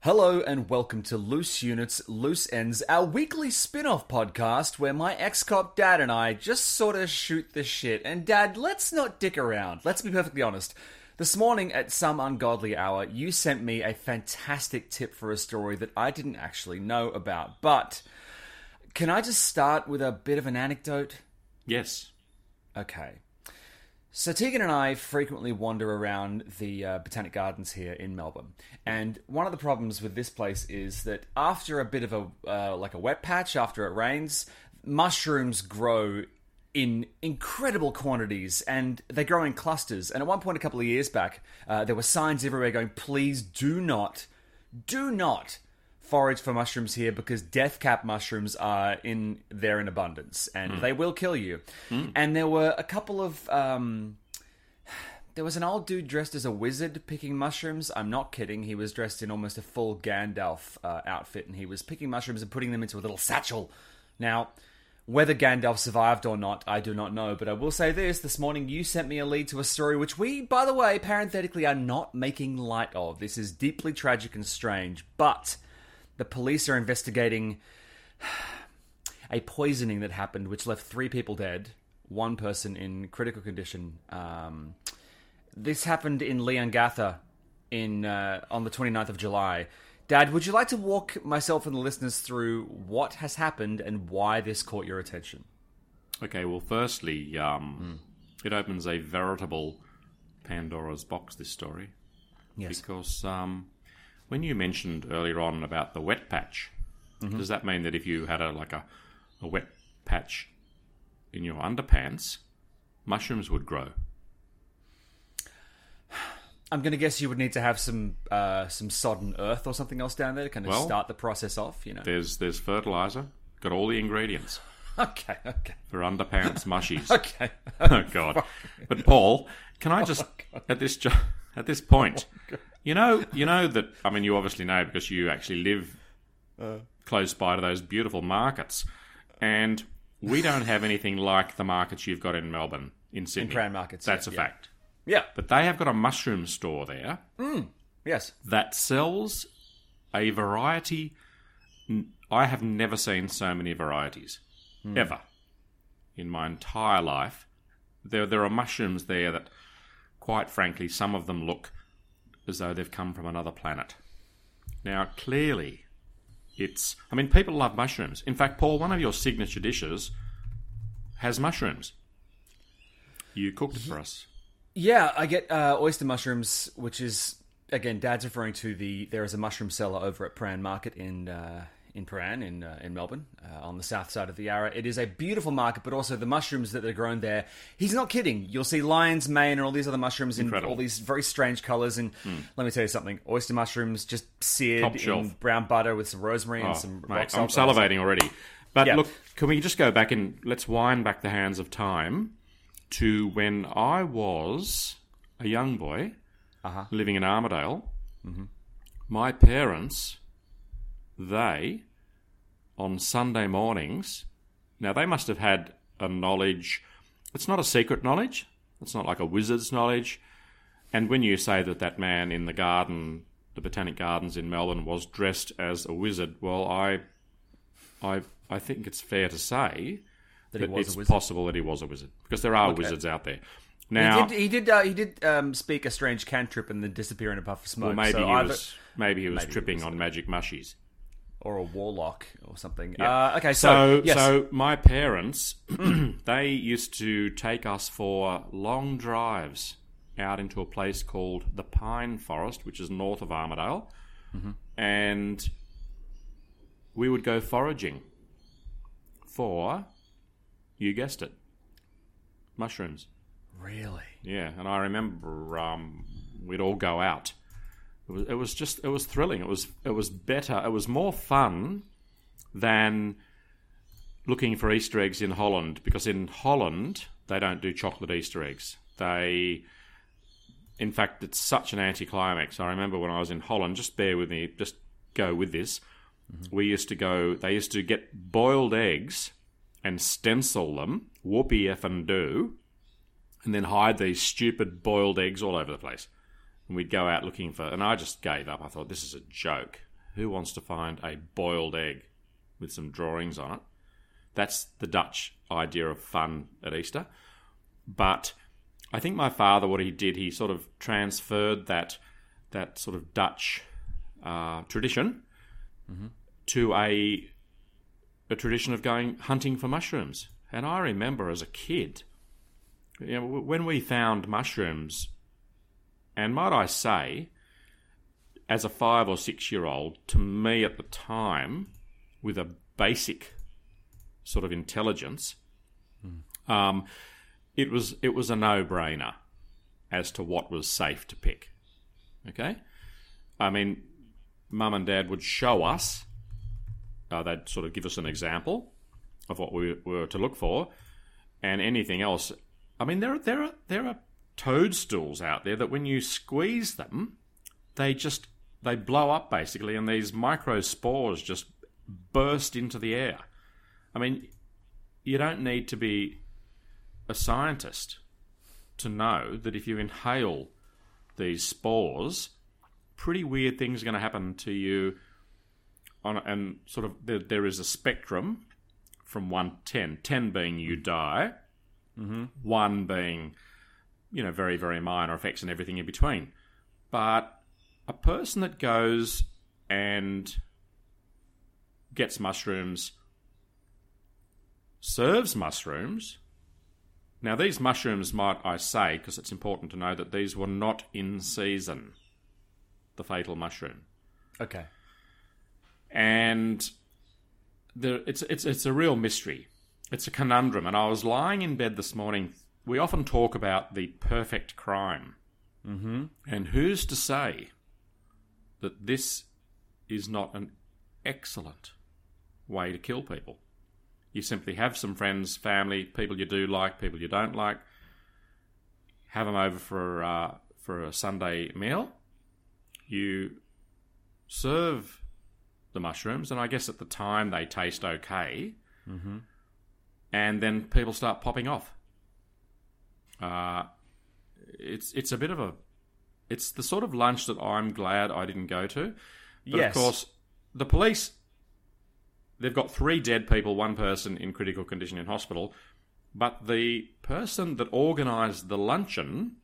Hello and welcome to Loose Units, Loose Ends, our weekly spin off podcast where my ex cop dad and I just sort of shoot the shit. And dad, let's not dick around. Let's be perfectly honest. This morning at some ungodly hour, you sent me a fantastic tip for a story that I didn't actually know about. But can I just start with a bit of an anecdote? Yes. Okay. So Tegan and I frequently wander around the uh, Botanic Gardens here in Melbourne, and one of the problems with this place is that after a bit of a uh, like a wet patch, after it rains, mushrooms grow in incredible quantities, and they grow in clusters. And at one point, a couple of years back, uh, there were signs everywhere going, "Please do not, do not." Forage for mushrooms here because death cap mushrooms are in there in abundance and they will kill you. And there were a couple of um, there was an old dude dressed as a wizard picking mushrooms. I'm not kidding. He was dressed in almost a full Gandalf uh, outfit, and he was picking mushrooms and putting them into a little satchel. Now, whether Gandalf survived or not, I do not know. But I will say this: this morning you sent me a lead to a story which we, by the way, parenthetically, are not making light of. This is deeply tragic and strange, but the police are investigating a poisoning that happened, which left three people dead, one person in critical condition. Um, this happened in Leongatha in uh, on the 29th of July. Dad, would you like to walk myself and the listeners through what has happened and why this caught your attention? Okay, well, firstly, um, it opens a veritable Pandora's box, this story. Yes. Because um, when you mentioned earlier on about the wet patch, does that mean that if you had a like a, a wet patch in your underpants, mushrooms would grow? I'm going to guess you would need to have some uh, some sodden earth or something else down there to kind of Well- start the process off. You know. There's there's fertilizer, got all the ingredients Okay. Okay. for underpants mushies. Okay. oh God! But Paul, can I just at this ju- at this point, oh, you know, you know that I mean, you obviously know because you actually live uh. close by to those beautiful markets, and we don't have anything like the markets you've got in Melbourne, in Sydney. In Crown markets, That's yeah, a yeah. fact. Yeah. But they have got a mushroom store there mm, Yes. that sells a variety. I have never seen so many varieties hmm. ever in my entire life. There, there are mushrooms there that, quite frankly, some of them look as though they've come from another planet. Now, clearly, it's. I mean, people love mushrooms. In fact, Paul, one of your signature dishes has mushrooms. You cooked it for us. Yeah, I get uh, oyster mushrooms, which is again, Dad's referring to the. There is a mushroom seller over at Prahran Market in uh, in Prahran in uh, in Melbourne, uh, on the south side of the Yarra. It is a beautiful market, but also the mushrooms that are grown there. He's not kidding. You'll see lion's mane and all these other mushrooms in all these very strange colors. And let me tell you something: oyster mushrooms just seared in brown butter with some rosemary Oh, and some mate, I'm salivating already. But Yeah. look, can we just go back and let's wind back the hands of time to when I was a young boy Uh-huh. living in Armadale. Mm-hmm. My parents, they, on Sunday mornings, now they must have had a knowledge. It's not a secret knowledge. It's not like a wizard's knowledge. And when you say that that man in the garden, the Botanic Gardens in Melbourne, was dressed as a wizard, well, I, I, I think it's fair to say That he was it's possible that he was a wizard because there are wizards out there. Now, he did. He did. Uh, he did um, speak a strange cantrip and then disappear in a puff of smoke. well, maybe so he either- was maybe he was maybe he tripping was on magic mushies. Or a warlock or something. Yeah. Uh, okay, so, So, yes. so my parents, they used to take us for long drives out into a place called the Pine Forest, which is north of Armadale, Mm-hmm. and we would go foraging for, you guessed it, mushrooms. really, Yeah, and I remember um, we'd all go out. It was, it was just it was thrilling. It was it was better. It was more fun than looking for Easter eggs in Holland because in Holland they don't do chocolate Easter eggs. They, in fact, it's such an anticlimax. I remember when I was in Holland. Just bear with me. Just go with this. Mm-hmm. We used to go. They used to get boiled eggs and stencil them. Whoopie effing do and then hide these stupid boiled eggs all over the place. And we'd go out looking for, and I just gave up. I thought, this is a joke. Who wants to find a boiled egg with some drawings on it? That's the Dutch idea of fun at Easter. But I think my father, what he did, he sort of transferred that that sort of Dutch uh, tradition to a a tradition of going hunting for mushrooms. And I remember as a kid, you know, when we found mushrooms, and might I say, as a five or six year old, to me at the time, with a basic sort of intelligence, um, it was it was a no brainer as to what was safe to pick. Okay, I mean, mum and dad would show us. Uh, they'd sort of give us an example of what we were to look for, and anything else. I mean, there are there are there are toadstools out there that when you squeeze them, they just they blow up basically, and these microspores just burst into the air. I mean, you don't need to be a scientist to know that if you inhale these spores, pretty weird things are going to happen to you. On and sort of there, there is a spectrum from one to ten. Ten being you die, mm-hmm. one being you know very very minor effects and everything in between. But a person that goes and gets mushrooms, serves mushrooms. Now, these mushrooms, might I say, because it's important to know that these were not in season, the fatal mushroom. okay, And there, it's, it's, it's a real mystery. It's a conundrum. And I was lying in bed this morning. We often talk about the perfect crime. Mm-hmm. And who's to say that this is not an excellent way to kill people? You simply have some friends, family, people you do like, people you don't like. Have them over for uh, for a Sunday meal. You serve the mushrooms, and I guess at the time they taste okay. Mm-hmm. And then people start popping off. Uh, it's it's a bit of a it's the sort of lunch that I'm glad I didn't go to. But Yes. of course, the police they've got three dead people, one person in critical condition in hospital. But the person that organised the luncheon,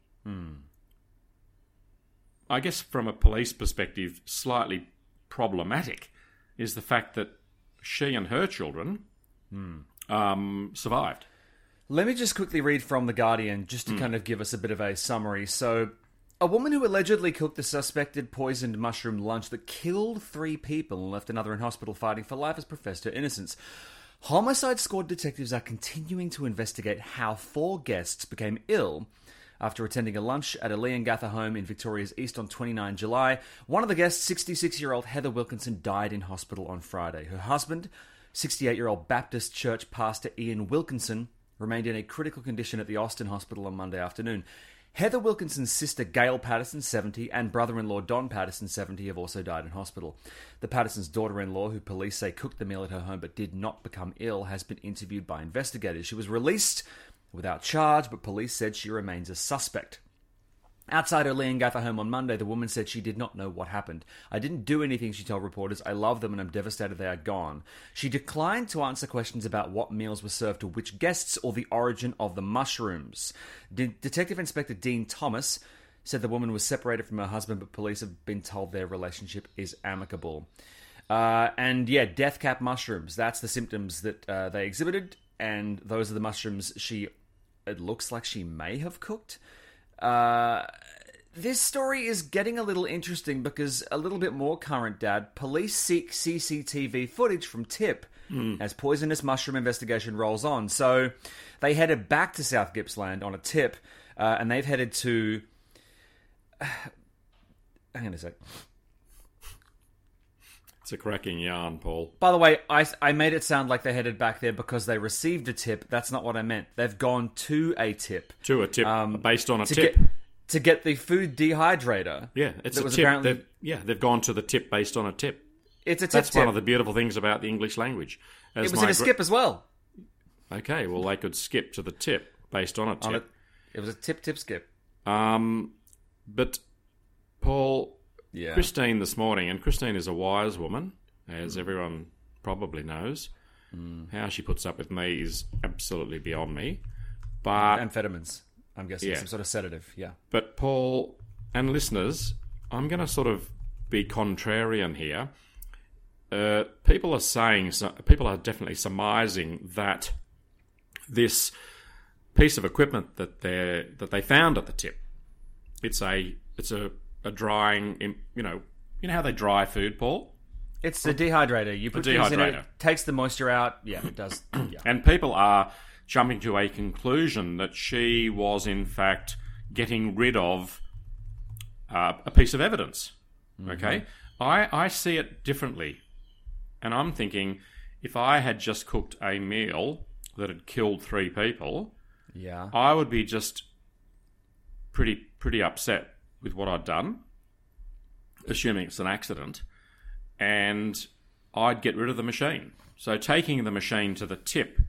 I guess from a police perspective, slightly problematic, is the fact that she and her children um, survived. Let me just quickly read from The Guardian just to hmm. kind of give us a bit of a summary. So, a woman who allegedly cooked the suspected poisoned mushroom lunch that killed three people and left another in hospital fighting for life has professed her innocence. Homicide Squad detectives are continuing to investigate how four guests became ill after attending a lunch at a Leongatha home in Victoria's East on 29 July. One of the guests, 66 year old Heather Wilkinson, died in hospital on Friday. Her husband, 68 year old Baptist Church pastor Ian Wilkinson, remained in a critical condition at the Austin Hospital on Monday afternoon. Heather Wilkinson's sister Gail Patterson, 70, and brother in law Don Patterson, 70, have also died in hospital. The Pattersons' daughter in law, who police say cooked the meal at her home but did not become ill, has been interviewed by investigators. She was released without charge, but police said she remains a suspect. Outside her Leongatha home on Monday, the woman said she did not know what happened. I didn't do anything, she told reporters. I love them and I'm devastated they are gone. She declined to answer questions about what meals were served to which guests or the origin of the mushrooms. De- Detective Inspector Dean Thomas said the woman was separated from her husband, but police have been told their relationship is amicable. Uh, and yeah, death cap mushrooms. That's the symptoms that uh, they exhibited, and those are the mushrooms she. It looks like she may have cooked. Uh, this story is getting a little interesting because a little bit more current, Dad. Police seek CCTV footage from Tip as poisonous mushroom investigation rolls on. So they headed back to South Gippsland on a tip, uh, and they've headed to. hang on a sec. It's a cracking yarn, Paul. By the way, I, I made it sound like they headed back there because they received a tip. That's not what I meant. They've gone to a tip. To a tip Um, based on a to tip. get to get the food dehydrator. yeah, it's a was tip. apparently- They've- yeah, they've gone to the tip based on a tip. It's a tip. That's tip. one of the beautiful things about the English language. As it was in a skip as well. Okay, well they could skip to the tip based on a On a, tip. it was a tip tip skip. Um, but Paul, Yeah. Christine this morning, and Christine is a wise woman, as everyone probably knows. How she puts up with me is absolutely beyond me. But Amphetamines. I'm guessing Yeah. some sort of sedative. Yeah. But Paul and listeners, I'm going to sort of be contrarian here. Uh, people are saying, people are definitely surmising that this piece of equipment that they that they found at the tip, it's a it's a, a drying, im- you know, you know how they dry food, Paul. It's a dehydrator. You put things in it, takes the moisture out. Yeah, it does. Yeah. And people are jumping to a conclusion that she was, in fact, getting rid of uh, a piece of evidence. Okay? I, I see it differently. And I'm thinking if I had just cooked a meal that had killed three people, Yeah. I would be just pretty pretty upset with what I'd done, assuming it's an accident, and I'd get rid of the machine. So taking the machine to the tip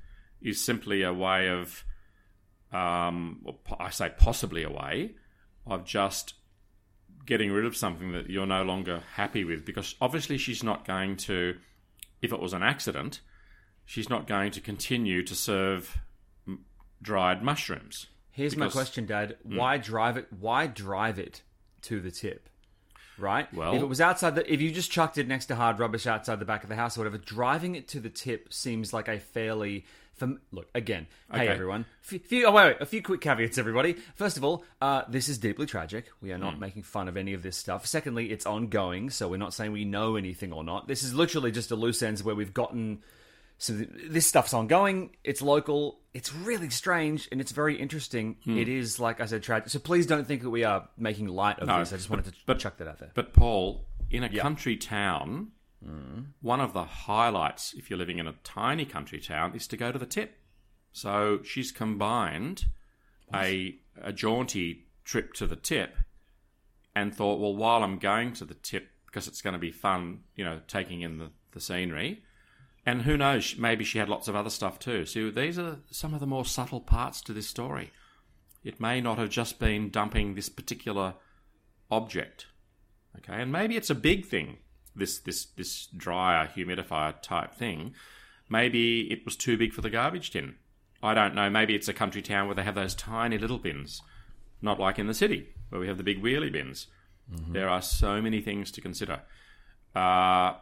is simply a way of, um, I say possibly a way of just getting rid of something that you're no longer happy with, because obviously she's not going to, if it was an accident, she's not going to continue to serve dried mushrooms. Here's my question, Dad. Hmm. Why drive it? Why drive it to the tip? Right. Well- if it was outside the, if you just chucked it next to hard rubbish outside the back of the house or whatever, driving it to the tip seems like a fairly. Look again. Hey everyone. Few, few, oh wait, wait, a few quick caveats, everybody. First of all, uh, this is deeply tragic. We are not making fun of any of this stuff. Secondly, it's ongoing, so we're not saying we know anything or not. This is literally just a loose ends where we've gotten so th- this stuff's ongoing. It's local. It's really strange and it's very interesting. Hmm. It is, like I said, tragic. So please don't think that we are making light of No, this. I just wanted to but- chuck that out there. But Paul, in a country town, one of the highlights, if you're living in a tiny country town, is to go to the tip. So she's combined a a jaunty trip to the tip, and thought, well, while I'm going to the tip, because it's going to be fun, you know, taking in the, the scenery. And who knows, maybe she had lots of other stuff too. So these are some of the more subtle parts to this story. It may not have just been dumping this particular object. Okay, and maybe it's a big thing, this this this dryer humidifier type thing. Maybe it was too big for the garbage tin. I don't know. Maybe it's a country town where they have those tiny little bins, not like in the city where we have the big wheelie bins. There are so many things to consider. Uh,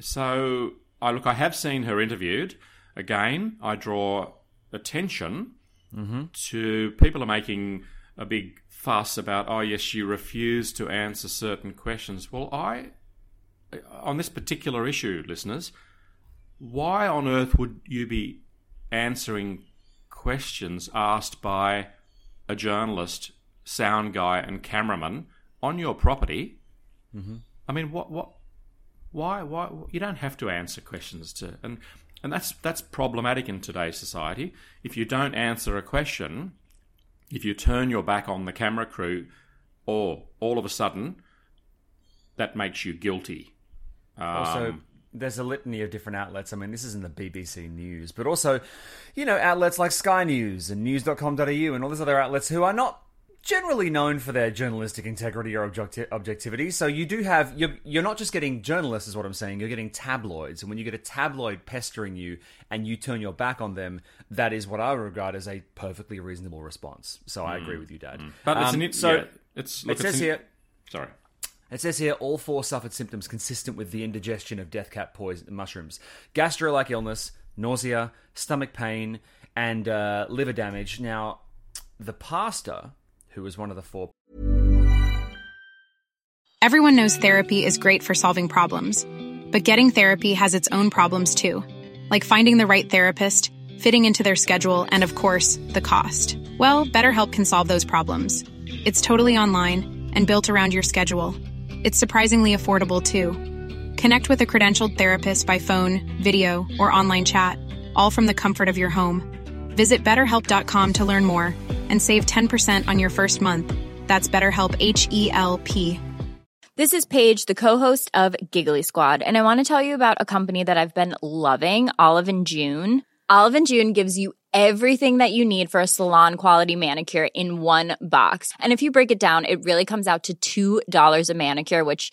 so I look. I have seen her interviewed. Again, I draw attention mm-hmm. to people are making a big fuss about. Oh yes, she refused to answer certain questions. Well, I on this particular issue, listeners, why on earth would you be answering questions asked by a journalist, sound guy, and cameraman on your property? Mm-hmm. I mean, what what why why you don't have to answer questions to and and that's that's problematic in today's society if you don't answer a question if you turn your back on the camera crew or all of a sudden that makes you guilty um, also, there's a litany of different outlets. I mean, this isn't the BBC News, but also, you know, outlets like Sky News and News.com.au and all these other outlets who are not generally known for their journalistic integrity or objecti- objectivity. So you do have you're you're not just getting journalists, is what I'm saying. You're getting tabloids, and when you get a tabloid pestering you and you turn your back on them, that is what I regard as a perfectly reasonable response. So I agree with you, Dad. But it's Um, an, so yeah, it's look, it says it's an- here. Sorry. It says here all four suffered symptoms consistent with the indigestion of death cap poison mushrooms, gastro-like illness, nausea, stomach pain, and uh, liver damage. Now, the pastor, who was one of the four Everyone knows therapy is great for solving problems, but getting therapy has its own problems too, like finding the right therapist, fitting into their schedule, and of course, the cost. Well, BetterHelp can solve those problems. It's totally online and built around your schedule. It's surprisingly affordable too. Connect with a credentialed therapist by phone, video, or online chat, all from the comfort of your home. Visit betterhelp.com to learn more and save 10% on your first month. That's BetterHelp H E L P. This is Paige, the co-host of Giggly Squad, and I want to tell you about a company that I've been loving, Olive and June. Olive and June gives you everything that you need for a salon quality manicure in one box. And if you break it down, it really comes out to $2 a manicure, which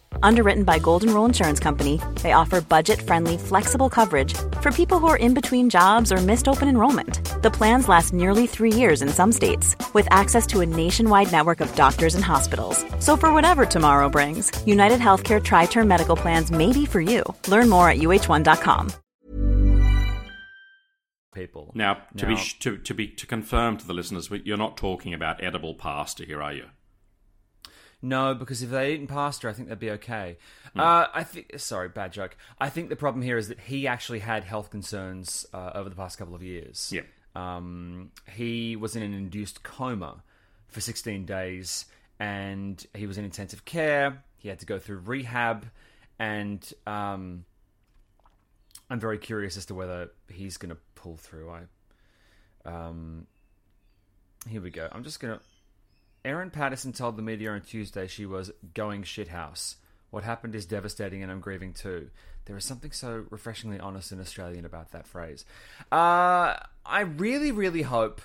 Underwritten by Golden Rule Insurance Company, they offer budget friendly, flexible coverage for people who are in between jobs or missed open enrollment. The plans last nearly three years in some states, with access to a nationwide network of doctors and hospitals. So for whatever tomorrow brings, United Healthcare Tri Term Medical Plans may be for you. Learn more at uhone.com. people. Now, to Now- be sh- to, to be to confirm to the listeners, you're not talking about edible pasta here, are you? No, because if they eaten pasta, I think they'd be okay. Uh, I think. Sorry, bad joke. I think the problem here is that he actually had health concerns uh, over the past couple of years. Yeah. Um, he was in an induced coma for 16 days, and he was in intensive care. He had to go through rehab, and um, I'm very curious as to whether he's going to pull through. I, um, here we go. I'm just going to. Erin Patterson told the media on Tuesday she was going shithouse. What happened is devastating and I'm grieving too. There is something so refreshingly honest and Australian about that phrase. Uh, I really, really hope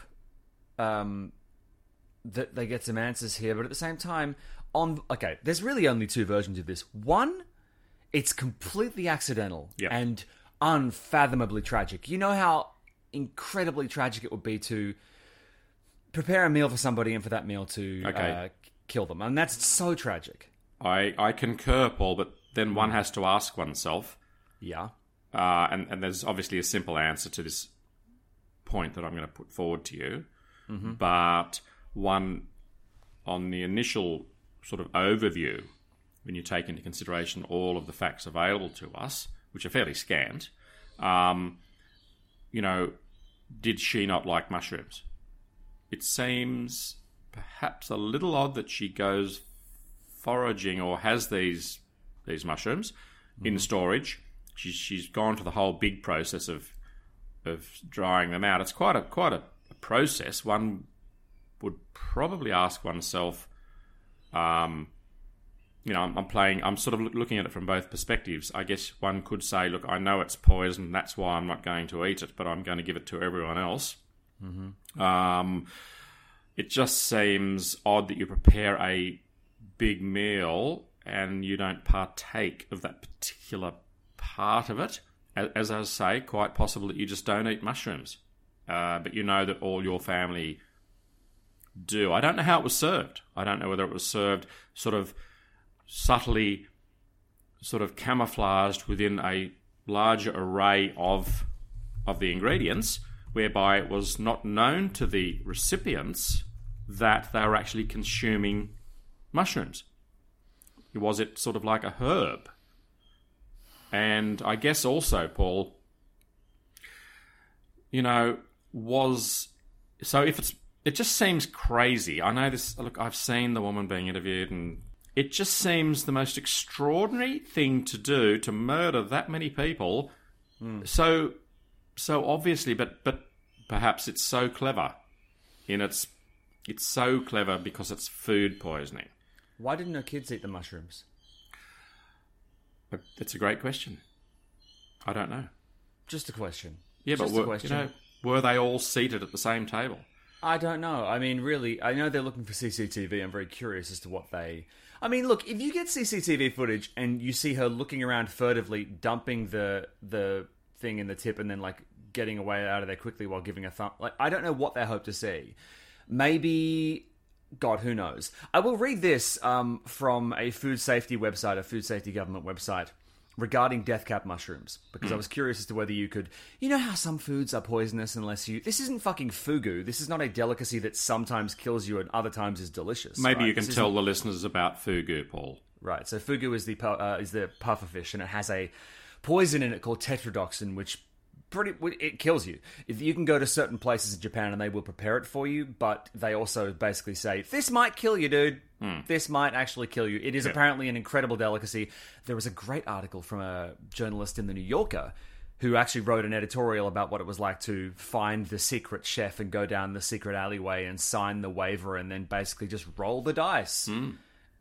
um, that they get some answers here, but at the same time, on okay, there's really only two versions of this. One, it's completely accidental Yeah. and unfathomably tragic. You know how incredibly tragic it would be to prepare a meal for somebody and for that meal to Okay. uh, kill them, and that's so tragic. I I concur, Paul, but then one has to ask oneself, Yeah. uh, and and there's obviously a simple answer to this point that I'm going to put forward to you, but one on the initial sort of overview, when you take into consideration all of the facts available to us, which are fairly scant, um, you know, did she not like mushrooms? It seems perhaps a little odd that she goes foraging or has these these mushrooms in storage. She's she's gone to the whole big process of of drying them out. It's quite a quite a, a process. One would probably ask oneself, um, you know, I'm, I'm playing. I'm sort of loo- looking at it from both perspectives. I guess one could say, look, I know it's poison. That's why I'm not going to eat it, but I'm going to give it to everyone else. Um, it just seems odd that you prepare a big meal and you don't partake of that particular part of it. As I say, quite possible that you just don't eat mushrooms, uh, but you know that all your family do. I don't know how it was served. I don't know whether it was served sort of subtly, sort of camouflaged within a larger array of of the ingredients, whereby it was not known to the recipients that they were actually consuming mushrooms. Was it sort of like a herb? And I guess also, Paul, you know, was so if it's it just seems crazy. I know this. Look, I've seen the woman being interviewed, and it just seems the most extraordinary thing to do to murder that many people. Hmm. So, so obviously, but but perhaps it's so clever. In its, it's so clever because it's food poisoning. Why didn't her kids eat the mushrooms? But it's a great question. I don't know. Just a question. Yeah, Just but were, question. you know, were they all seated at the same table? I don't know. I mean, really, I know they're looking for CCTV. I'm very curious as to what they. I mean, look, if you get CCTV footage and you see her looking around furtively, dumping the the thing in the tip, and then like getting away out of there quickly while giving a thumb, like I don't know what they hope to see. Maybe, God, who knows? I will read this um, from a food safety website, a food safety government website. Regarding death cap mushrooms, because I was curious as to whether you could. You know how some foods are poisonous unless you. This isn't fucking fugu. This is not a delicacy that sometimes kills you and other times is delicious. Maybe right? you can This tell isn't- the listeners about fugu, Paul. Right. So fugu is the uh, is the puffer fish, and it has a poison in it called tetrodotoxin, which pretty it kills you. If you can go to certain places in Japan and they will prepare it for you, but they also basically say this might kill you, dude. Hmm. This might actually kill you. It is apparently an incredible delicacy. There was a great article from a journalist in the New Yorker who actually wrote an editorial about what it was like to find the secret chef and go down the secret alleyway and sign the waiver and then basically just roll the dice hmm.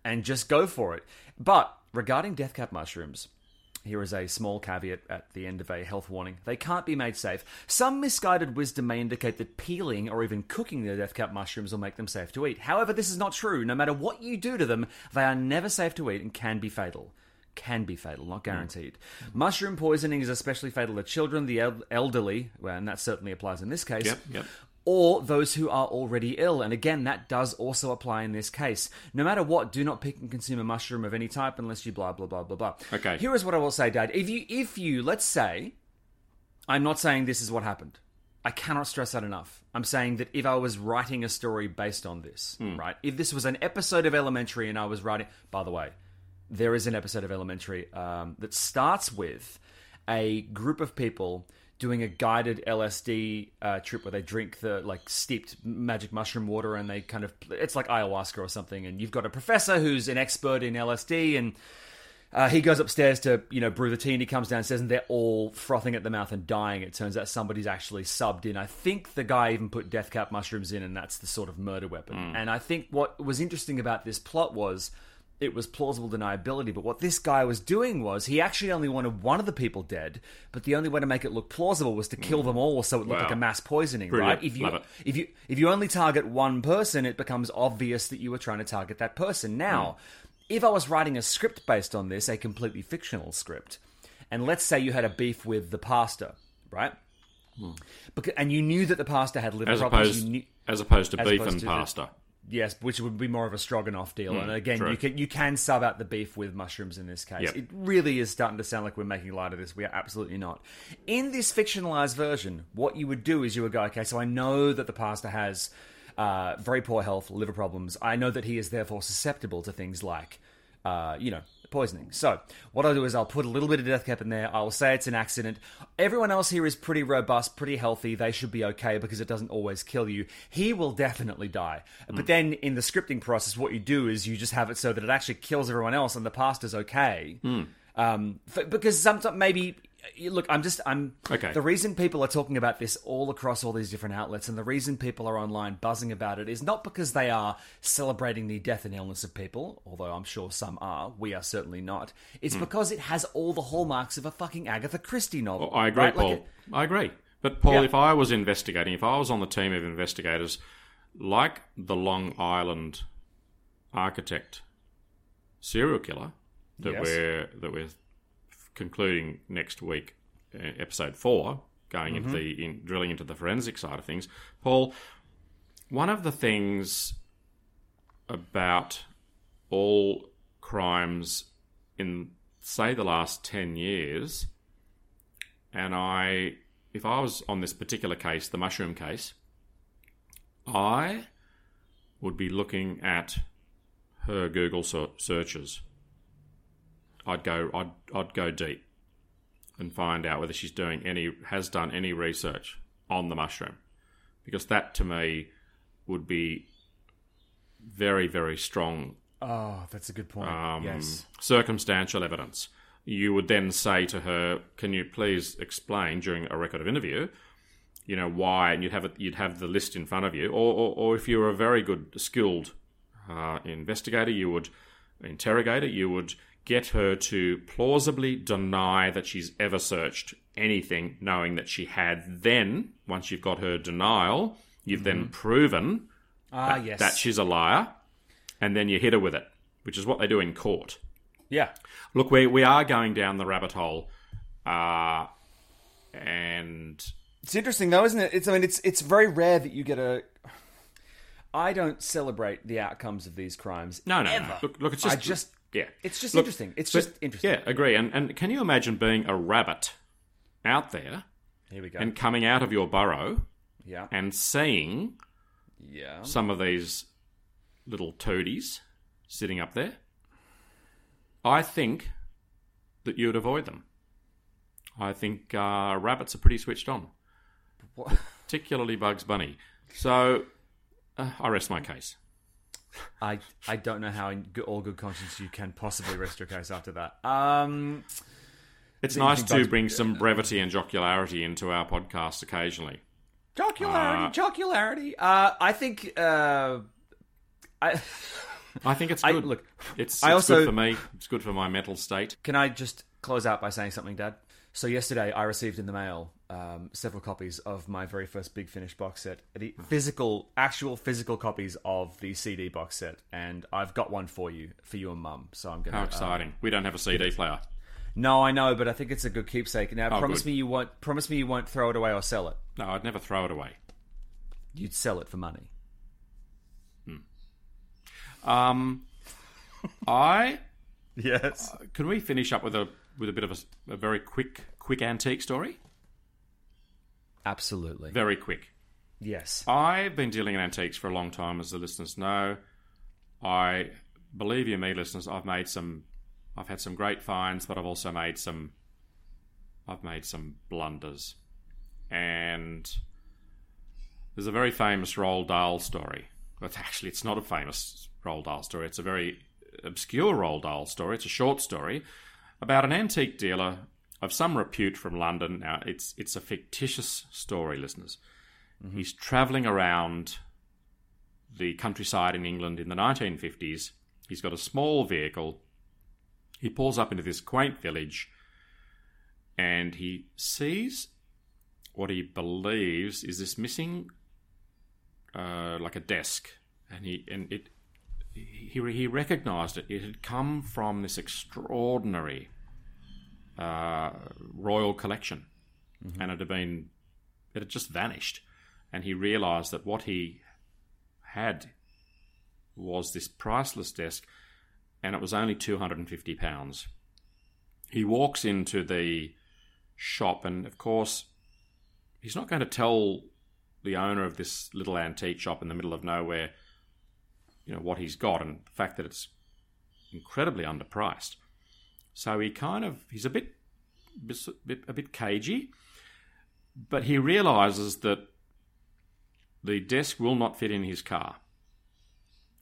and just go for it. But regarding death cap mushrooms, here is a small caveat at the end of a health warning. They can't be made safe. Some misguided wisdom may indicate that peeling or even cooking the death cap mushrooms will make them safe to eat. However, this is not true. No matter what you do to them, they are never safe to eat and can be fatal. Can be fatal, not guaranteed. Hmm. Mushroom poisoning is especially fatal to children, the el- elderly, well, and that certainly applies in this case Yep, yep. Or those who are already ill. And again, that does also apply in this case. No matter what, do not pick and consume a mushroom of any type unless you blah blah blah blah blah. Okay. Here is what I will say, Dad. If you if you let's say, I'm not saying this is what happened. I cannot stress that enough. I'm saying that if I was writing a story based on this, right? If this was an episode of Elementary and I was writing, by the way, there is an episode of Elementary um, that starts with a group of people doing a guided LSD uh, trip where they drink the like steeped magic mushroom water and they kind of it's like ayahuasca or something. And you've got a professor who's an expert in LSD and uh, he goes upstairs to, you know, brew the tea and he comes downstairs and they're all frothing at the mouth and dying. It turns out somebody's actually subbed in. I think the guy even put death cap mushrooms in and that's the sort of murder weapon. And I think what was interesting about this plot was it was plausible deniability, but what this guy was doing was he actually only wanted one of the people dead, but the only way to make it look plausible was to kill mm. them all so it looked Wow. like a mass poisoning, Brilliant. right? If you if you if you only target one person, it becomes obvious that you were trying to target that person. Now, mm. if I was writing a script based on this, a completely fictional script, and let's say you had a beef with the pastor, right? Hmm. Because, and you knew that the pastor had liver As problems. opposed, you knew, as opposed to as beef opposed and to the- pasta. Yes, which would be more of a stroganoff deal. and again, true. you can you can sub out the beef with mushrooms in this case. Yep. It really is starting to sound like we're making light of this. We are absolutely not. In this fictionalized version, what you would do is you would go, okay, so I know that the pastor has uh, very poor health, liver problems. I know that he is therefore susceptible to things like, uh, you know, poisoning. So what I'll do is I'll put a little bit of death cap in there. I will say it's an accident. Everyone else here is pretty robust, pretty healthy. They should be okay because it doesn't always kill you. He will definitely die. But then in the scripting process, what you do is you just have it so that it actually kills everyone else and the pastor's okay. Um, f- because sometimes maybe look, I'm just I'm Okay. The reason people are talking about this all across all these different outlets, and the reason people are online buzzing about it, is not because they are celebrating the death and illness of people, although I'm sure some are. We are certainly not. It's hmm. because it has all the hallmarks of a fucking Agatha Christie novel. Oh, I agree, right? Like Paul. it- I agree. But Paul, Yeah. if I was investigating, if I was on the team of investigators, like the Long Island architect serial killer that Yes. we're that we're concluding next week, uh, episode four, going into the in, drilling into the forensic side of things, Paul. One of the things about all crimes in say the last 10 years and I, if I was on this particular case, the mushroom case, I would be looking at her Google searches. I'd go, I'd, I'd go deep and find out whether she's doing any, has done any research on the mushroom, because that to me would be very, very strong Oh, that's a good point. um, yes. circumstantial evidence. You would then say to her, "Can you please explain during a record of interview, you know why?" And you'd have it, you'd have the list in front of you, or, or, or if you were a very good, skilled uh, investigator, you would interrogator, you would get her to plausibly deny that she's ever searched anything, knowing that she had. Then, once you've got her denial, you've then proven Ah, that, yes. that she's a liar, and then you hit her with it, which is what they do in court. yeah. Look, we we are going down the rabbit hole, uh, and It's interesting though, isn't it? It's I mean, it's it's very rare that you get a. I don't celebrate the outcomes of these crimes. no, no, ever. no. Look, look, it's just I just yeah, It's just Look, interesting. It's but- just interesting. Yeah, agree. And and can you imagine being a rabbit out there Here we go. and coming out of your burrow yeah. and seeing Yeah. some of these little toadies sitting up there? I think that you would avoid them. I think uh, rabbits are pretty switched on. particularly Bugs Bunny. So uh, I rest my case. I I don't know how in good, all good conscience you can possibly rest your case after that. Um. It's nice to bring some brevity and jocularity into our podcast occasionally. Jocularity, Uh, jocularity. Uh, I think. Uh, I I think it's I- good. look, it's, I it's also- good for me. It's good for my mental state. can I just close out by saying something, Dad? So yesterday I received in the mail um, several copies of my very first Big Finish box set, the physical, actual physical copies of the CD box set, and I've got one for you, for you and Mum. So I'm gonna. How uh, exciting! we don't have a CD player. no, I know, but I think it's a good keepsake. Now, Oh, promise good. me you won't. Promise me you won't throw it away or sell it. No, I'd never throw it away. You'd sell it for money. Um, I Yes. can we finish up with a with a bit of a, a very quick quick antique story. Absolutely. Very quick. Yes. I've been dealing in antiques for a long time, as the listeners know. I believe you, me, listeners. I've made some. I've had some great finds, but I've also made some. I've made some blunders, and there's a very famous Roald Dahl story. But actually, it's not a famous Roald Dahl story. It's a very obscure Roald Dahl story. It's a short story about an antique dealer of some repute from London. Now, it's it's a fictitious story, listeners. He's travelling around the countryside in England in the 1950s. He's got a small vehicle. He pulls up into this quaint village and he sees what he believes is this missing, uh, like a desk. And he and it he he recognised it. It had come from this extraordinary uh, royal collection, and it had been it had just vanished. And he realised that what he had was this priceless desk, and it was only two hundred and fifty pounds. He walks into the shop, and of course, he's not going to tell the owner of this little antique shop in the middle of nowhere, you know, what he's got, and the fact that it's incredibly underpriced. So he kind of he's a bit, a bit cagey, but he realizes that the desk will not fit in his car.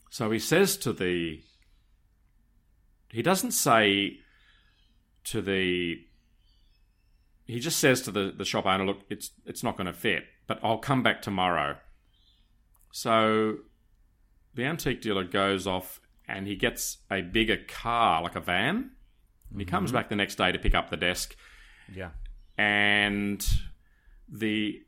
So he says to the he doesn't say to the he just says to the, the shop owner, look, it's it's not going to fit, but I'll come back tomorrow. So the antique dealer goes off and he gets a bigger car, like a van. And he comes mm-hmm. back the next day to pick up the desk, Yeah. and the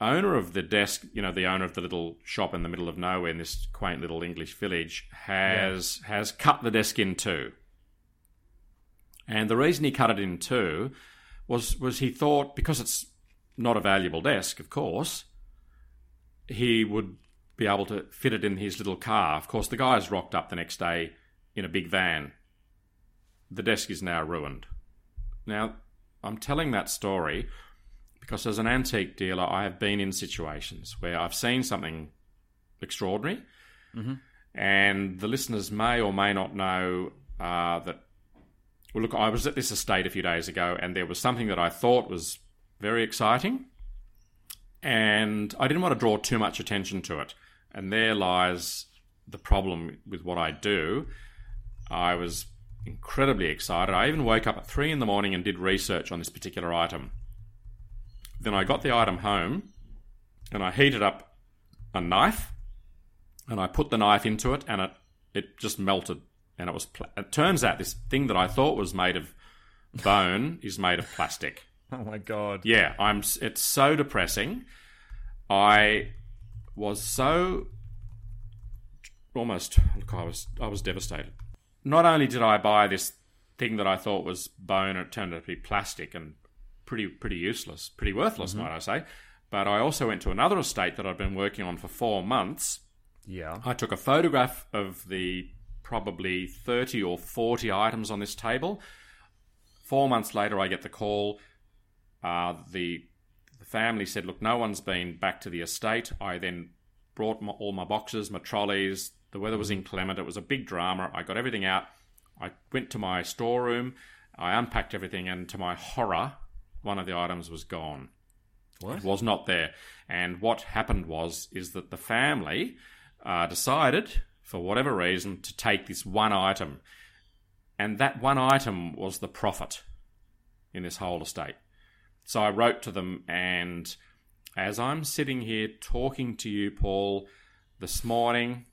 owner of the desk, you know, the owner of the little shop in the middle of nowhere in this quaint little English village, has has cut the desk in two. And the reason he cut it in two was was he thought because it's not a valuable desk, of course, he would be able to fit it in his little car. Of course, the guy's rocked up the next day in a big van. The desk is now ruined. Now, I'm telling that story because as an antique dealer, I have been in situations where I've seen something extraordinary, and the listeners may or may not know uh, that. Well, look, I was at this estate a few days ago, and there was something that I thought was very exciting, and I didn't want to draw too much attention to it. And there lies the problem with what I do. I was incredibly excited. I even woke up at three in the morning and did research on this particular item. Then I got the item home and I heated up a knife and I put the knife into it and it, it just melted. And it was. Pla- it turns out this thing that I thought was made of bone is made of plastic. Oh my god. Yeah, I'm. It's so depressing. I was so almost. Look, I was. I was devastated. Not only did I buy this thing that I thought was bone, it turned out to be plastic and pretty pretty useless, pretty worthless, might I say. But I also went to another estate that I'd been working on for four months. Yeah. I took a photograph of the probably 30 or 40 items on this table. Four months later, I get the call. Uh, the, the family said, Look, no one's been back to the estate. I then brought my, all my boxes, my trolleys. The weather was inclement. It was a big drama. I got everything out. I went to my storeroom. I unpacked everything, and to my horror, one of the items was gone. What? It was not there. And what happened was is that the family uh, decided, for whatever reason, to take this one item, and that one item was the profit in this whole estate. So I wrote to them, and as I'm sitting here talking to you, Paul, this morning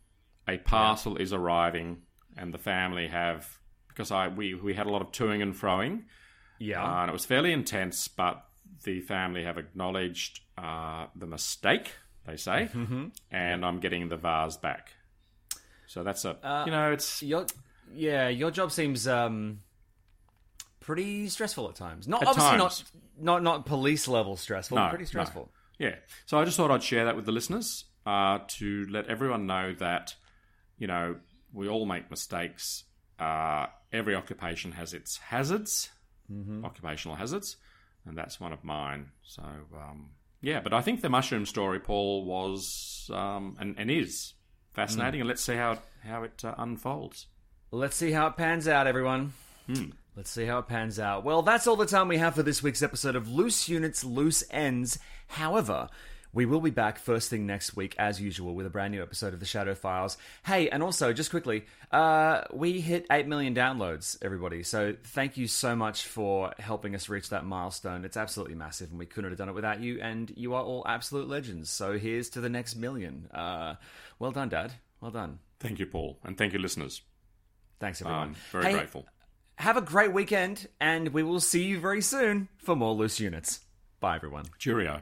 a parcel is arriving, and the family have because I we we had a lot of toing and froing. Yeah. Uh, and it was fairly intense, but the family have acknowledged uh, the mistake, they say, and I'm getting the vase back. So that's a, you know, it's your yeah, your job seems um pretty stressful at times. Not At obviously times. not not not police level stressful, No, pretty no. stressful. Yeah. So I just thought I'd share that with the listeners uh, to let everyone know that, you know, we all make mistakes. Uh, every occupation has its hazards, occupational hazards, and that's one of mine. So, um, yeah, but I think the mushroom story, Paul, was um, and, and is fascinating, and let's see how it, how it uh, unfolds. Let's see how it pans out, everyone. Hmm. Let's see how it pans out. Well, that's all the time we have for this week's episode of Loose Units, Loose Ends. However, we will be back first thing next week, as usual, with a brand new episode of The Shadow Files. Hey, and also, just quickly, uh, we hit 8 million downloads, everybody. So thank you so much for helping us reach that milestone. It's absolutely massive, and we couldn't have done it without you, and you are all absolute legends. So here's to the next million. Uh, well done, Dad. Well done. Thank you, Paul, and thank you, listeners. Thanks, everyone. I'm very Hey, grateful. Have a great weekend, and we will see you very soon for more loose units. Bye, everyone. Cheerio.